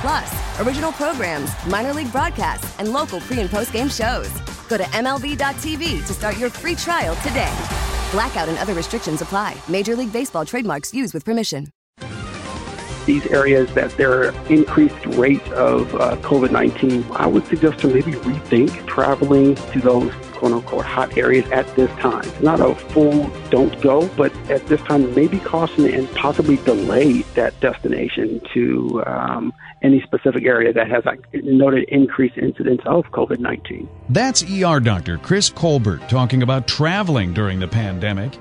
Plus, original programs, minor league broadcasts, and local pre and post game shows. Go to MLB.tv to start your free trial today. Blackout and other restrictions apply. Major League Baseball trademarks used with permission. These areas that there are increased rates of uh, COVID 19, I would suggest to maybe rethink traveling to those quote unquote hot areas at this time. Not a full don't go, but at this time, maybe caution and possibly delay that destination to um, any specific area that has a noted increased incidence of COVID 19. That's ER Dr. Chris Colbert talking about traveling during the pandemic.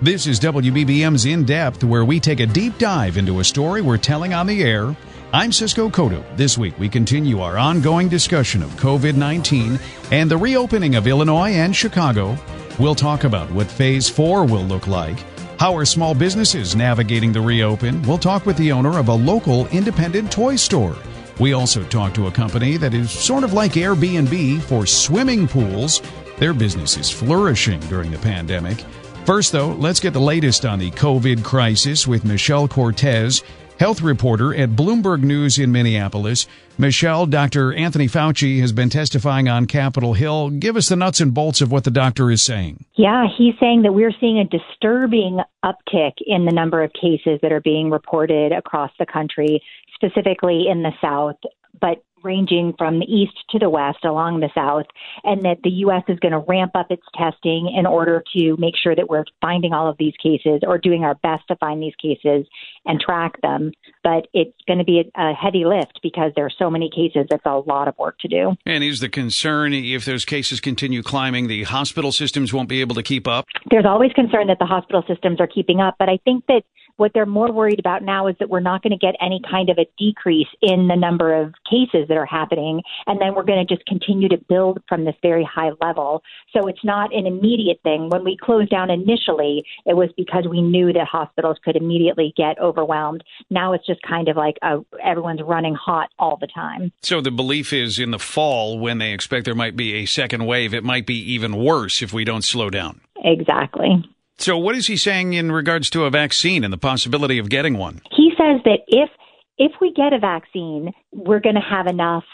This is WBBM's In Depth, where we take a deep dive into a story we're telling on the air I'm Cisco Cotto. This week we continue our ongoing discussion of COVID 19 and the reopening of Illinois and Chicago. We'll talk about what phase four will look like. How are small businesses navigating the reopen? We'll talk with the owner of a local independent toy store. We also talk to a company that is sort of like Airbnb for swimming pools. Their business is flourishing during the pandemic. First, though, let's get the latest on the COVID crisis with Michelle Cortez health reporter at Bloomberg News in Minneapolis. Michelle, Dr. Anthony Fauci has been testifying on Capitol Hill. Give us the nuts and bolts of what the doctor is saying. Yeah, he's saying that we're seeing a disturbing uptick in the number of cases that are being reported across the country, specifically in the South. But ranging from the east to the west along the south, and that the U.S. is going to ramp up its testing in order to make sure that we're finding all of these cases or doing our best to find these cases and track them. But it's going to be a, heavy lift because there are so many cases. It's a lot of work to do. And is the concern if those cases continue climbing, the hospital systems won't be able to keep up? There's always concern that the hospital systems are keeping up, but I think that what they're more worried about now is that we're not going to get any kind of a decrease in the number of cases that are happening, and then we're going to just continue to build from this very high level. So it's not an immediate thing. When we closed down initially, it was because we knew that hospitals could immediately get overwhelmed. Now it's just kind of like a, everyone's running hot all the time. So the belief is in the fall, when they expect there might be a second wave, it might be even worse if we don't slow down. Exactly. So, what is he saying in regards to a vaccine and the possibility of getting one? He says that if if we get a vaccine, we're going to have enough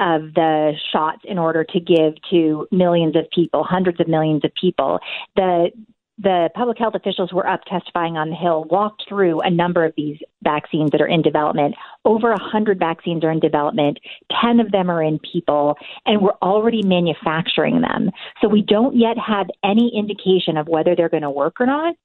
of the shots in order to give to millions of people, hundreds of millions of people. The the public health officials were up testifying on the Hill, walked through a number of these vaccines that are in development. Over 100 vaccines are in development, 10 of them are in people, and we're already manufacturing them. So we don't yet have any indication of whether they're going to work or not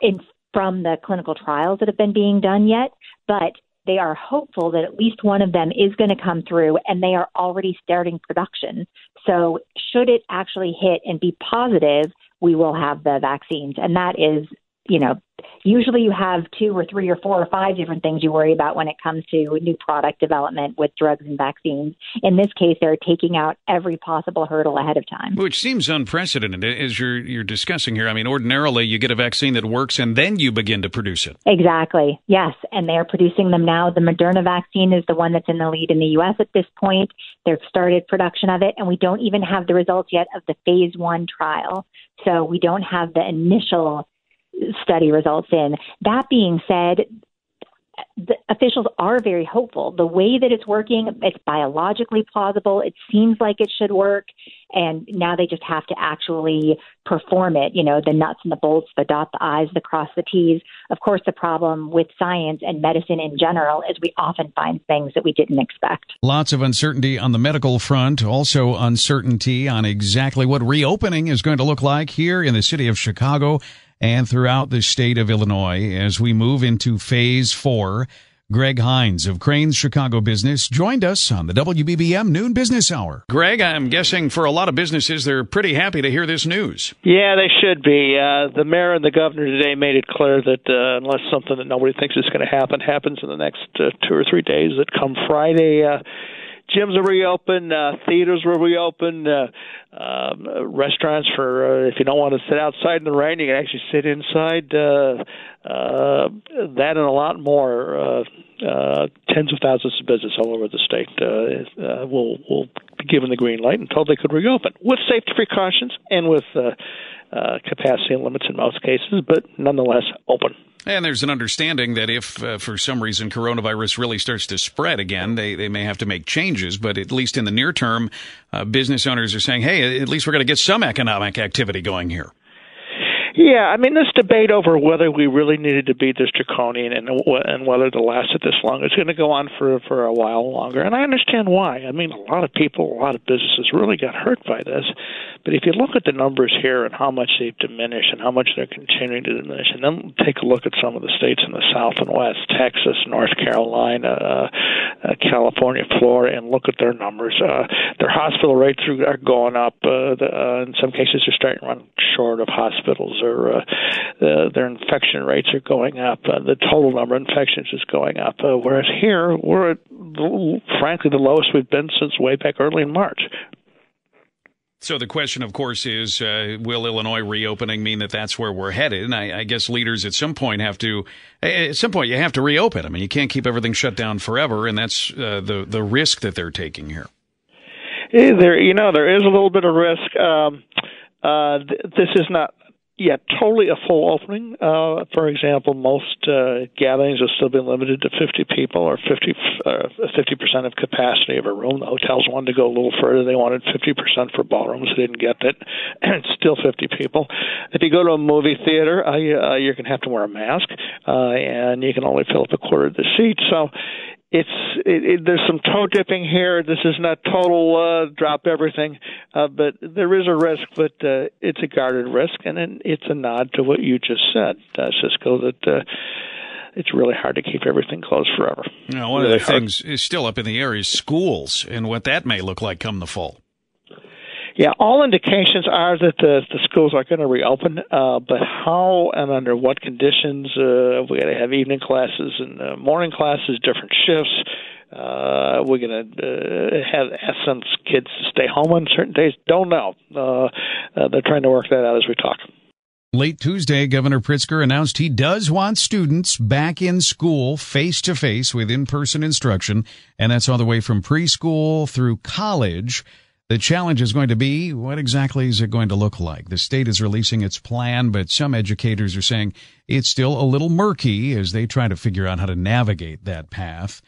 in, from the clinical trials that have been being done yet, but they are hopeful that at least one of them is going to come through and they are already starting production. So, should it actually hit and be positive, we will have the vaccines. And that is, you know, usually you have two or three or four or five different things you worry about when it comes to new product development with drugs and vaccines. In this case, they're taking out every possible hurdle ahead of time. Which seems unprecedented as you're you're discussing here. I mean, ordinarily you get a vaccine that works and then you begin to produce it. Exactly. Yes, and they are producing them now. The Moderna vaccine is the one that's in the lead in the US at this point. They've started production of it and we don't even have the results yet of the phase 1 trial. So we don't have the initial study results in. That being said, the officials are very hopeful. The way that it's working, it's biologically plausible. It seems like it should work. And now they just have to actually perform it, you know, the nuts and the bolts, the dot the I's, the cross the T's. Of course, the problem with science and medicine in general is we often find things that we didn't expect. Lots of uncertainty on the medical front, also uncertainty on exactly what reopening is going to look like here in the city of Chicago and throughout the state of Illinois as we move into phase four. Greg Hinz of Crane's Chicago Business joined us on the WBBM Noon Business Hour. Greg, I'm guessing for a lot of businesses, they're pretty happy to hear this news. Yeah, they should be. Uh, the mayor and the governor today made it clear that uh, unless something that nobody thinks is going to happen happens in the next uh, two or three days, that come Friday, uh, gyms will reopen, uh, theaters will reopen, uh, uh, restaurants for uh, if you don't want to sit outside in the rain, you can actually sit inside. Uh, uh, that and a lot more. Uh, uh, tens of thousands of businesses all over the state uh, uh, will will given the green light and told they could reopen with safety precautions and with uh, uh, capacity limits in most cases, but nonetheless open. And there's an understanding that if, uh, for some reason, coronavirus really starts to spread again, they, they may have to make changes. But at least in the near term, uh, business owners are saying, hey, at least we're going to get some economic activity going here. Yeah, I mean, this debate over whether we really needed to be this draconian and and whether to last it this long is going to go on for for a while longer. And I understand why. I mean, a lot of people, a lot of businesses really got hurt by this. But if you look at the numbers here and how much they've diminished and how much they're continuing to diminish, and then take a look at some of the states in the South and West, Texas, North Carolina, uh, uh, California, Florida, and look at their numbers. Uh, their hospital rates are, going up. Uh, the, uh, in some cases, they're starting to run short of hospitals or uh, uh, their infection rates are going up. Uh, the total number of infections is going up. Uh, whereas here, we're at frankly the lowest we've been since way back early in March. So the question, of course, is uh, will Illinois reopening mean that that's where we're headed? And I, I, guess leaders at some point have to, at some point, you have to reopen. I mean, you can't keep everything shut down forever, and that's uh, the the risk that they're taking here. There, you know, there is a little bit of risk. Um, uh, th- this is not yeah, totally a full opening. Uh, for example, most uh, gatherings have still been limited to 50 people or 50 uh, 50% of capacity of a room. The hotels wanted to go a little further. They wanted 50% for ballrooms. They didn't get it. And still 50 people. If you go to a movie theater, uh, you're going to have to wear a mask, uh, and you can only fill up a quarter of the seats. So it's it, it, there's some toe dipping here. This is not total uh, drop everything, uh, but there is a risk, but uh, it's a guarded risk, and then it's a nod to what you just said, uh, Cisco. That uh, it's really hard to keep everything closed forever. You know, one really of the hard. things is still up in the air is schools and what that may look like come the fall. Yeah, all indications are that the, the schools are going to reopen, uh, but how and under what conditions? Uh, we got to have evening classes and uh, morning classes, different shifts. Uh, we're going to uh, have ask some kids to stay home on certain days. Don't know. Uh, uh, they're trying to work that out as we talk. Late Tuesday, Governor Pritzker announced he does want students back in school face to face with in person instruction, and that's all the way from preschool through college. The challenge is going to be what exactly is it going to look like? The state is releasing its plan, but some educators are saying it's still a little murky as they try to figure out how to navigate that path.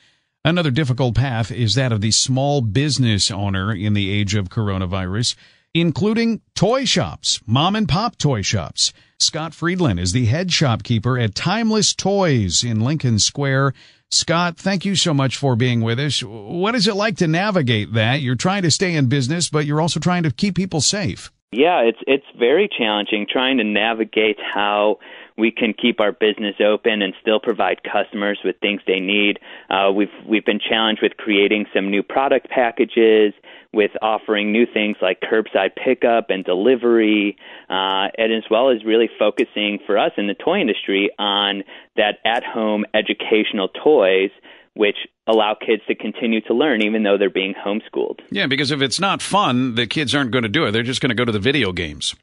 Another difficult path is that of the small business owner in the age of coronavirus, including toy shops, mom and pop toy shops. Scott Friedland is the head shopkeeper at Timeless Toys in Lincoln Square. Scott, thank you so much for being with us. What is it like to navigate that? You're trying to stay in business, but you're also trying to keep people safe. Yeah, it's it's very challenging trying to navigate how we can keep our business open and still provide customers with things they need. Uh, we've we've been challenged with creating some new product packages, with offering new things like curbside pickup and delivery, uh, and as well as really focusing for us in the toy industry on that at-home educational toys which allow kids to continue to learn even though they're being homeschooled. Yeah, because if it's not fun, the kids aren't going to do it. They're just going to go to the video games.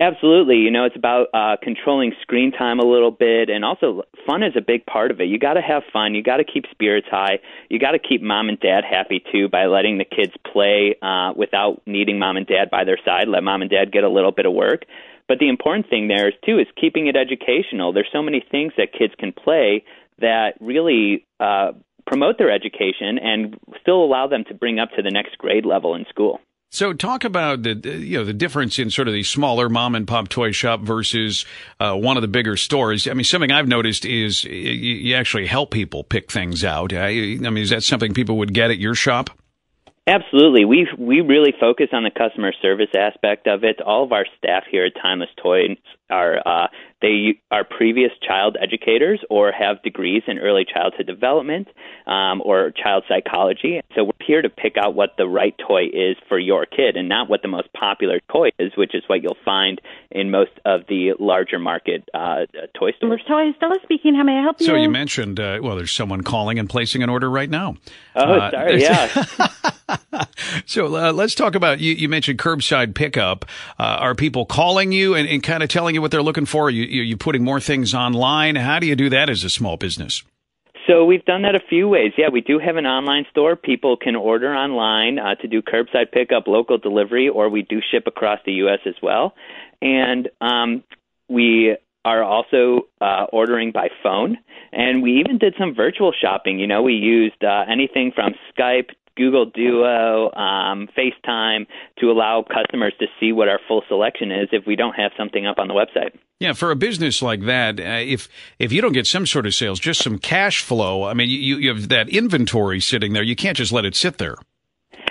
Absolutely. You know, it's about uh, controlling screen time a little bit, and also fun is a big part of it. You got to have fun. You got to keep spirits high. You got to keep mom and dad happy too by letting the kids play uh, without needing mom and dad by their side. Let mom and dad get a little bit of work. But the important thing there is too is keeping it educational. There's so many things that kids can play that really uh, promote their education and still allow them to bring up to the next grade level in school. So, talk about the you know the difference in sort of the smaller mom and pop toy shop versus uh, one of the bigger stores. I mean, something I've noticed is you, you actually help people pick things out. I, I mean, is that something people would get at your shop? Absolutely. We we really focus on the customer service aspect of it. All of our staff here at Timeless Toys are uh, they are previous child educators or have degrees in early childhood development um, or child psychology. So we're here to pick out what the right toy is for your kid and not what the most popular toy is, which is what you'll find in most of the larger market uh, toy stores. Toys, Stella speaking. How may I help you? So you mentioned, uh, well, there's someone calling and placing an order right now. Oh, uh, sorry. Yeah. so uh, let's talk about you. You mentioned curbside pickup. Uh, are people calling you and, and kind of telling you what they're looking for? Are you, you putting more things online? How do you do that as a small business? So we've done that a few ways. Yeah, we do have an online store. People can order online uh, to do curbside pickup, local delivery, or we do ship across the U.S. as well. And um, we are also uh, ordering by phone, and we even did some virtual shopping. You know, we used uh, anything from Skype Google Duo, um, FaceTime to allow customers to see what our full selection is if we don't have something up on the website. Yeah, for a business like that, uh, if if you don't get some sort of sales, just some cash flow. I mean, you you have that inventory sitting there. You can't just let it sit there.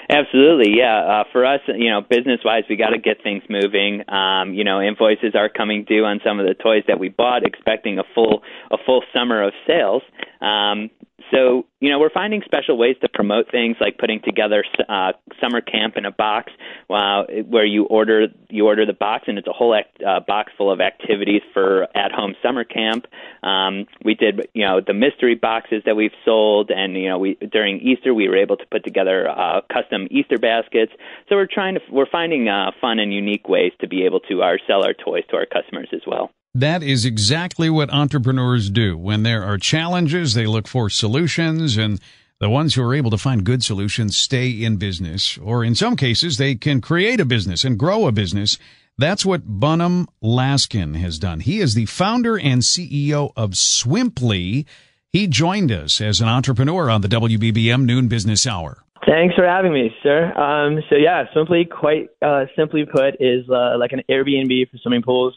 Absolutely, yeah. Uh, for us, you know, business wise, we got to get things moving. Um, you know, invoices are coming due on some of the toys that we bought, expecting a full a full summer of sales. Um, so, you know, we're finding special ways to promote things like putting together uh, summer camp in a box, uh, where you order you order the box and it's a whole act, uh, box full of activities for at home summer camp. Um, we did, you know, the mystery boxes that we've sold, and you know, we during Easter we were able to put together uh, custom Easter baskets. So we're trying to we're finding uh, fun and unique ways to be able to our sell our toys to our customers as well. That is exactly what entrepreneurs do. When there are challenges, they look for solutions and the ones who are able to find good solutions stay in business, or in some cases, they can create a business and grow a business. That's what Bunim Laskin has done. He is the founder and CEO of Swimply. He joined us as an entrepreneur on the WBBM Noon Business Hour. Thanks for having me, sir. Um, so yeah, Swimply, quite uh, simply put, is uh, like an Airbnb for swimming pools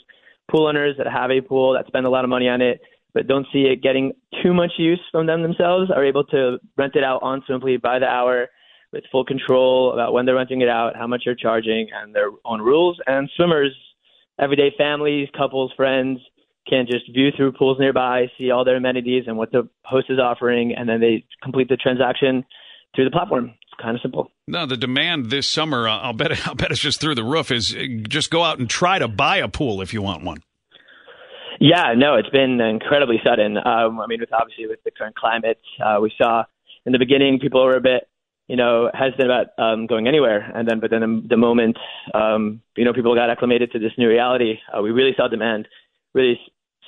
pool owners that have a pool that spend a lot of money on it but don't see it getting too much use from them themselves are able to rent it out on Swimply by the hour with full control about when they're renting it out, how much they're charging, and their own rules. And swimmers, everyday families, couples, friends can just view through pools nearby, see all their amenities and what the host is offering, and then they complete the transaction through the platform. It's kind of simple. No, the demand this summer, uh, I'll bet, I'll bet it's just through the roof. Is uh, just go out and try to buy a pool if you want one. Yeah, no, it's been incredibly sudden. Um, I mean, with obviously with the current climate, uh, we saw in the beginning people were a bit, you know, hesitant about um, going anywhere, and then but then the, moment, um, you know, people got acclimated to this new reality, uh, we really saw demand really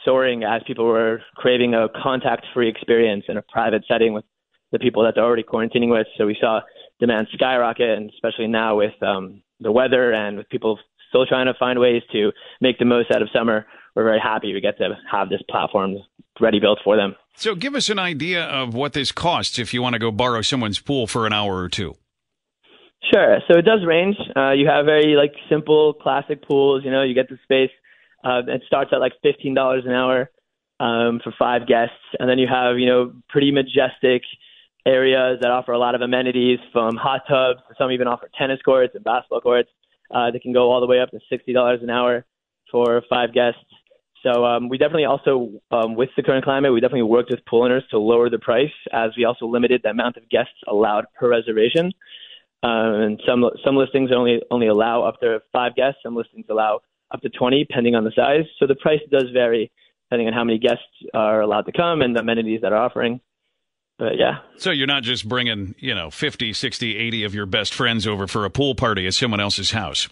soaring as people were craving a contact-free experience in a private setting with the people that they're already quarantining with. So we saw demand skyrocket, and especially now with um, the weather and with people still trying to find ways to make the most out of summer, we're very happy we get to have this platform ready built for them. So give us an idea of what this costs if you want to go borrow someone's pool for an hour or two. Sure. So it does range. Uh, you have very like simple classic pools. You know, you get the space. Uh, it starts at like fifteen dollars an hour um, for five guests, and then you have you know pretty majestic areas that offer a lot of amenities from hot tubs. Some even offer tennis courts and basketball courts. Uh, they can go all the way up to $60 an hour for five guests. So um, we definitely also, um, with the current climate, we definitely worked with pool owners to lower the price as we also limited the amount of guests allowed per reservation. Um, and some some listings only only allow up to five guests. Some listings allow up to 20, depending on the size. So the price does vary depending on how many guests are allowed to come and the amenities that are offering but yeah. So you're not just bringing, you know, 50, 60, 80 of your best friends over for a pool party at someone else's house.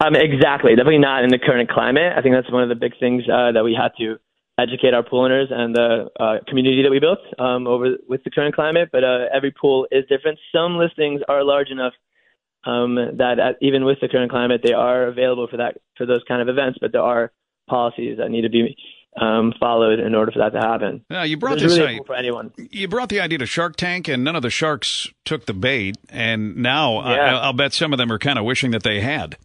Um, exactly. Definitely not in the current climate. I think that's one of the big things uh, that we had to educate our pool owners and the uh, community that we built um, over with the current climate. But uh, every pool is different. Some listings are large enough um, that at, even with the current climate, they are available for that for those kind of events. But there are policies that need to be um, followed in order for that to happen. Yeah, you brought It's this really I- cool for anyone. You brought the idea to Shark Tank, and none of the sharks took the bait. And now I, Yeah. I'll bet some of them are kind of wishing that they had.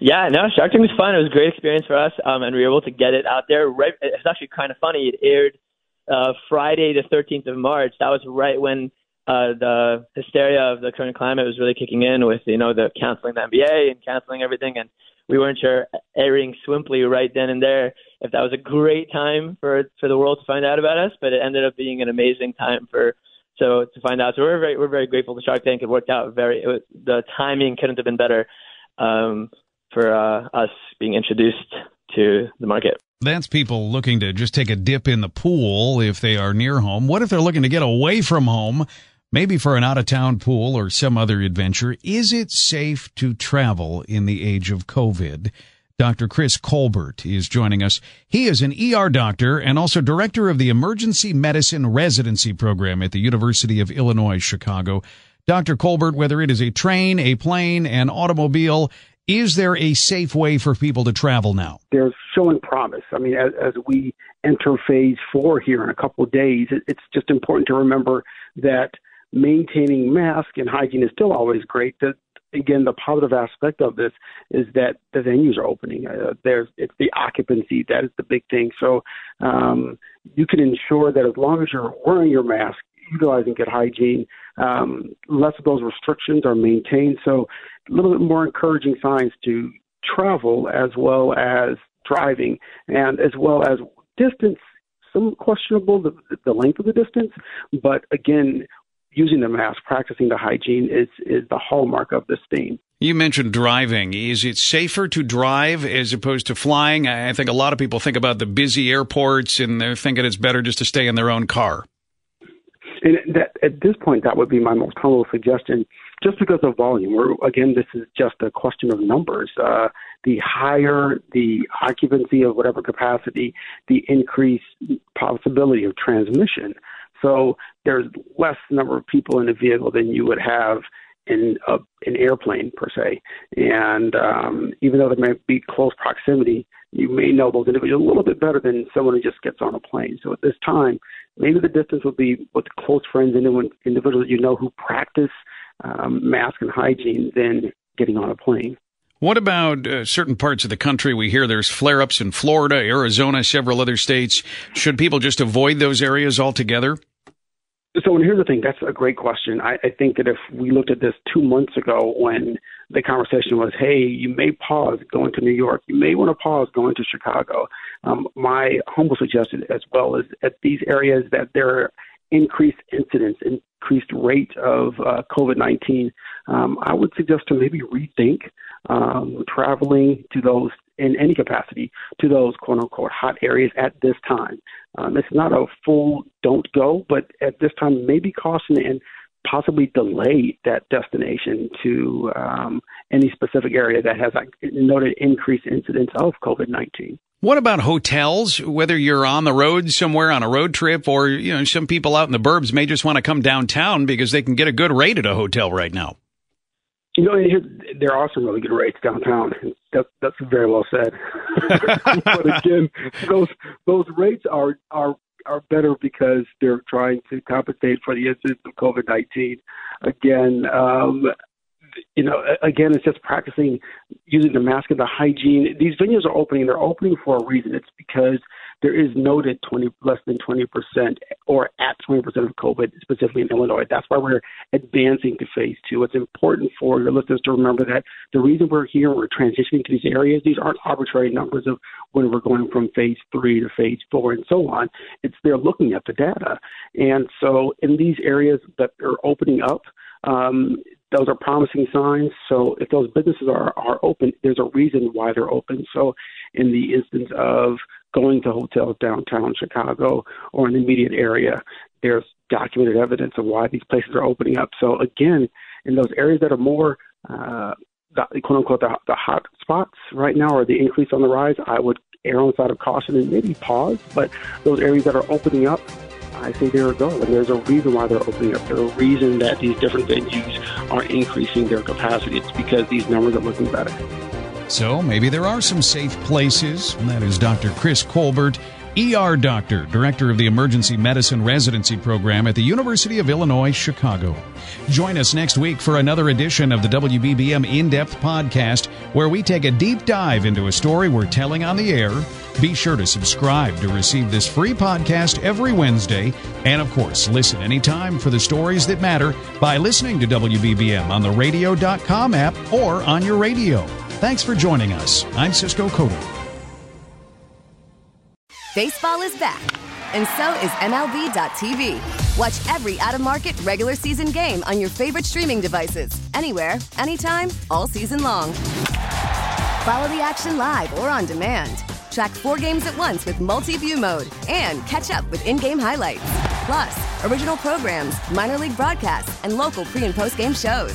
Yeah, no, Shark Tank was fun. It was a great experience for us, um, and we were able to get it out there. Right, it's actually kind of funny. It aired uh, Friday, the 13th of March. That was right when uh, the hysteria of the current climate was really kicking in, with you know the canceling the NBA and canceling everything, and we weren't sure airing Swimply right then and there if that was a great time for for the world to find out about us. But it ended up being an amazing time for so to find out. So we're very we're very grateful to Shark Tank. It worked out very. It was, the timing couldn't have been better. Um, for uh, us being introduced to the market. That's people looking to just take a dip in the pool if they are near home. What if they're looking to get away from home, maybe for an out of town pool or some other adventure? Is it safe to travel in the age of COVID? Dr. Chris Colbert is joining us. He is an ER doctor and also director of the Emergency Medicine Residency Program at the University of Illinois, Chicago. Dr. Colbert, whether it is a train, a plane, an automobile, is there a safe way for people to travel now? They're showing promise. I mean, as, as we enter phase four here in a couple of days, it, it's just important to remember that maintaining mask and hygiene is still always great. Again, the positive aspect of this is that the venues are opening. Uh, there's it's the occupancy that is the big thing. So um, you can ensure that as long as you're wearing your mask, utilizing good hygiene, um, less of those restrictions are maintained. So a little bit more encouraging signs to travel as well as driving and as well as distance. Some questionable the, the length of the distance, but again, using the mask, practicing the hygiene is is the hallmark of this theme. You mentioned driving. Is it safer to drive as opposed to flying? I think a lot of people think about the busy airports and they're thinking it's better just to stay in their own car. And that, at this point, that would be my most humble suggestion, just because of volume. Or again, this is just a question of numbers. Uh, the higher the occupancy of whatever capacity, the increased possibility of transmission. So there's less number of people in a vehicle than you would have in a, an airplane per se. And um, even though there may be close proximity, you may know those individuals a little bit better than someone who just gets on a plane. So at this time, maybe the distance would be with close friends and individuals you know who practice um, mask and hygiene than getting on a plane. What about uh, certain parts of the country? We hear there's flare ups in Florida, Arizona, several other states. Should people just avoid those areas altogether? So, and here's the thing that's a great question. I, I think that if we looked at this two months ago when the conversation was, hey, you may pause going to New York, you may want to pause going to Chicago. Um, my humble suggestion as well is at these areas that there are increased incidence, increased rate of uh, COVID 19, um, I would suggest to maybe rethink um, traveling to those in any capacity to those quote unquote hot areas at this time. Um, it's not a full don't go, but at this time, maybe caution and possibly delay that destination to um, any specific area that has like, noted increased incidence of COVID 19. What about hotels? Whether you're on the road somewhere on a road trip or, you know, some people out in the burbs may just want to come downtown because they can get a good rate at a hotel right now. You know, there are some really good rates downtown. That, that's very well said. but again, those those rates are are are better because they're trying to compensate for the incidence of COVID nineteen. Again, um, you know, again, it's just practicing using the mask and the hygiene. These venues are opening. They're opening for a reason. It's because there is noted 20 less than 20 percent or at 20 percent of COVID, specifically in Illinois. That's why we're advancing to phase two. It's important for your listeners to remember that the reason we're here, we're transitioning to these areas. These aren't arbitrary numbers of when we're going from phase three to phase four and so on. It's they're looking at the data, and so in these areas that are opening up. Um, those are promising signs. So if those businesses are, are open, there's a reason why they're open. So in the instance of going to hotels downtown Chicago or in the immediate area, there's documented evidence of why these places are opening up. So again, in those areas that are more uh, the, quote unquote the, the hot spots right now or the increase on the rise, I would err on the side of caution and maybe pause. But those areas that are opening up, I say there a go. And there's a reason why they're opening up. There's a reason that these different venues are increasing their capacity. It's because these numbers are looking better. So maybe there are some safe places. And that is Dr. Chris Colbert, ER doctor, director of the emergency medicine residency program at the University of Illinois, Chicago. Join us next week for another edition of the WBBM In Depth podcast, where we take a deep dive into a story we're telling on the air. Be sure to subscribe to receive this free podcast every Wednesday. And of course, listen anytime for the stories that matter by listening to WBBM on the radio.com app or on your radio. Thanks for joining us. I'm Cisco Cotto. Baseball is back, and so is MLB.tv. Watch every out of market regular season game on your favorite streaming devices, anywhere, anytime, all season long. Follow the action live or on demand. Track four games at once with multi view mode and catch up with in game highlights. Plus, original programs, minor league broadcasts, and local pre and post game shows.